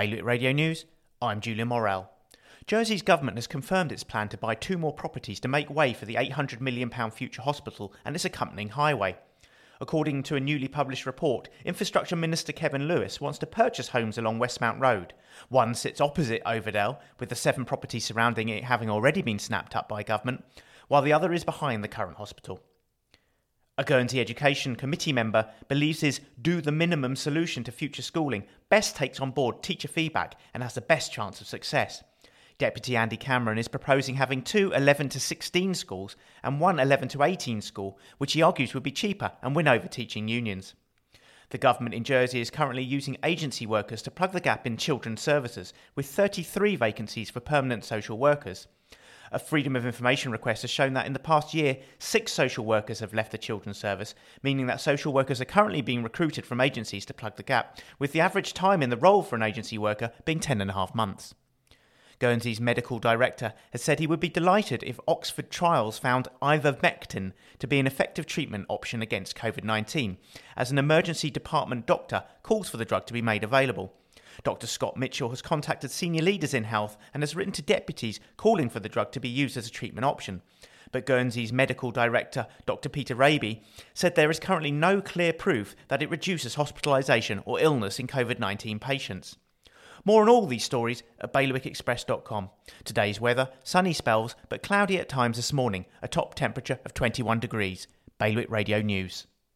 Bailiwick Radio News, I'm Julian Morel. Jersey's government has confirmed its plan to buy two more properties to make way for the £800 million future hospital and its accompanying highway. According to a newly published report, Infrastructure Minister Kevin Lewis wants to purchase homes along Westmount Road. One sits opposite Overdale, with the seven properties surrounding it having already been snapped up by government, while the other is behind the current hospital. A Guernsey Education Committee member believes his do the minimum solution to future schooling best takes on board teacher feedback and has the best chance of success. Deputy Andy Cameron is proposing having two 11 to 16 schools and one 11 to 18 school, which he argues would be cheaper and win over teaching unions. The government in Jersey is currently using agency workers to plug the gap in children's services, with 33 vacancies for permanent social workers. A Freedom of Information request has shown that in the past year, six social workers have left the Children's Service, meaning that social workers are currently being recruited from agencies to plug the gap, with the average time in the role for an agency worker being 10 and a half months. Guernsey's medical director has said he would be delighted if Oxford trials found ivermectin to be an effective treatment option against COVID 19, as an emergency department doctor calls for the drug to be made available. Dr. Scott Mitchell has contacted senior leaders in health and has written to deputies calling for the drug to be used as a treatment option. But Guernsey's medical director, Dr. Peter Rabey, said there is currently no clear proof that it reduces hospitalisation or illness in COVID 19 patients. More on all these stories at bailiwickexpress.com. Today's weather sunny spells, but cloudy at times this morning, a top temperature of 21 degrees. Bailiwick Radio News.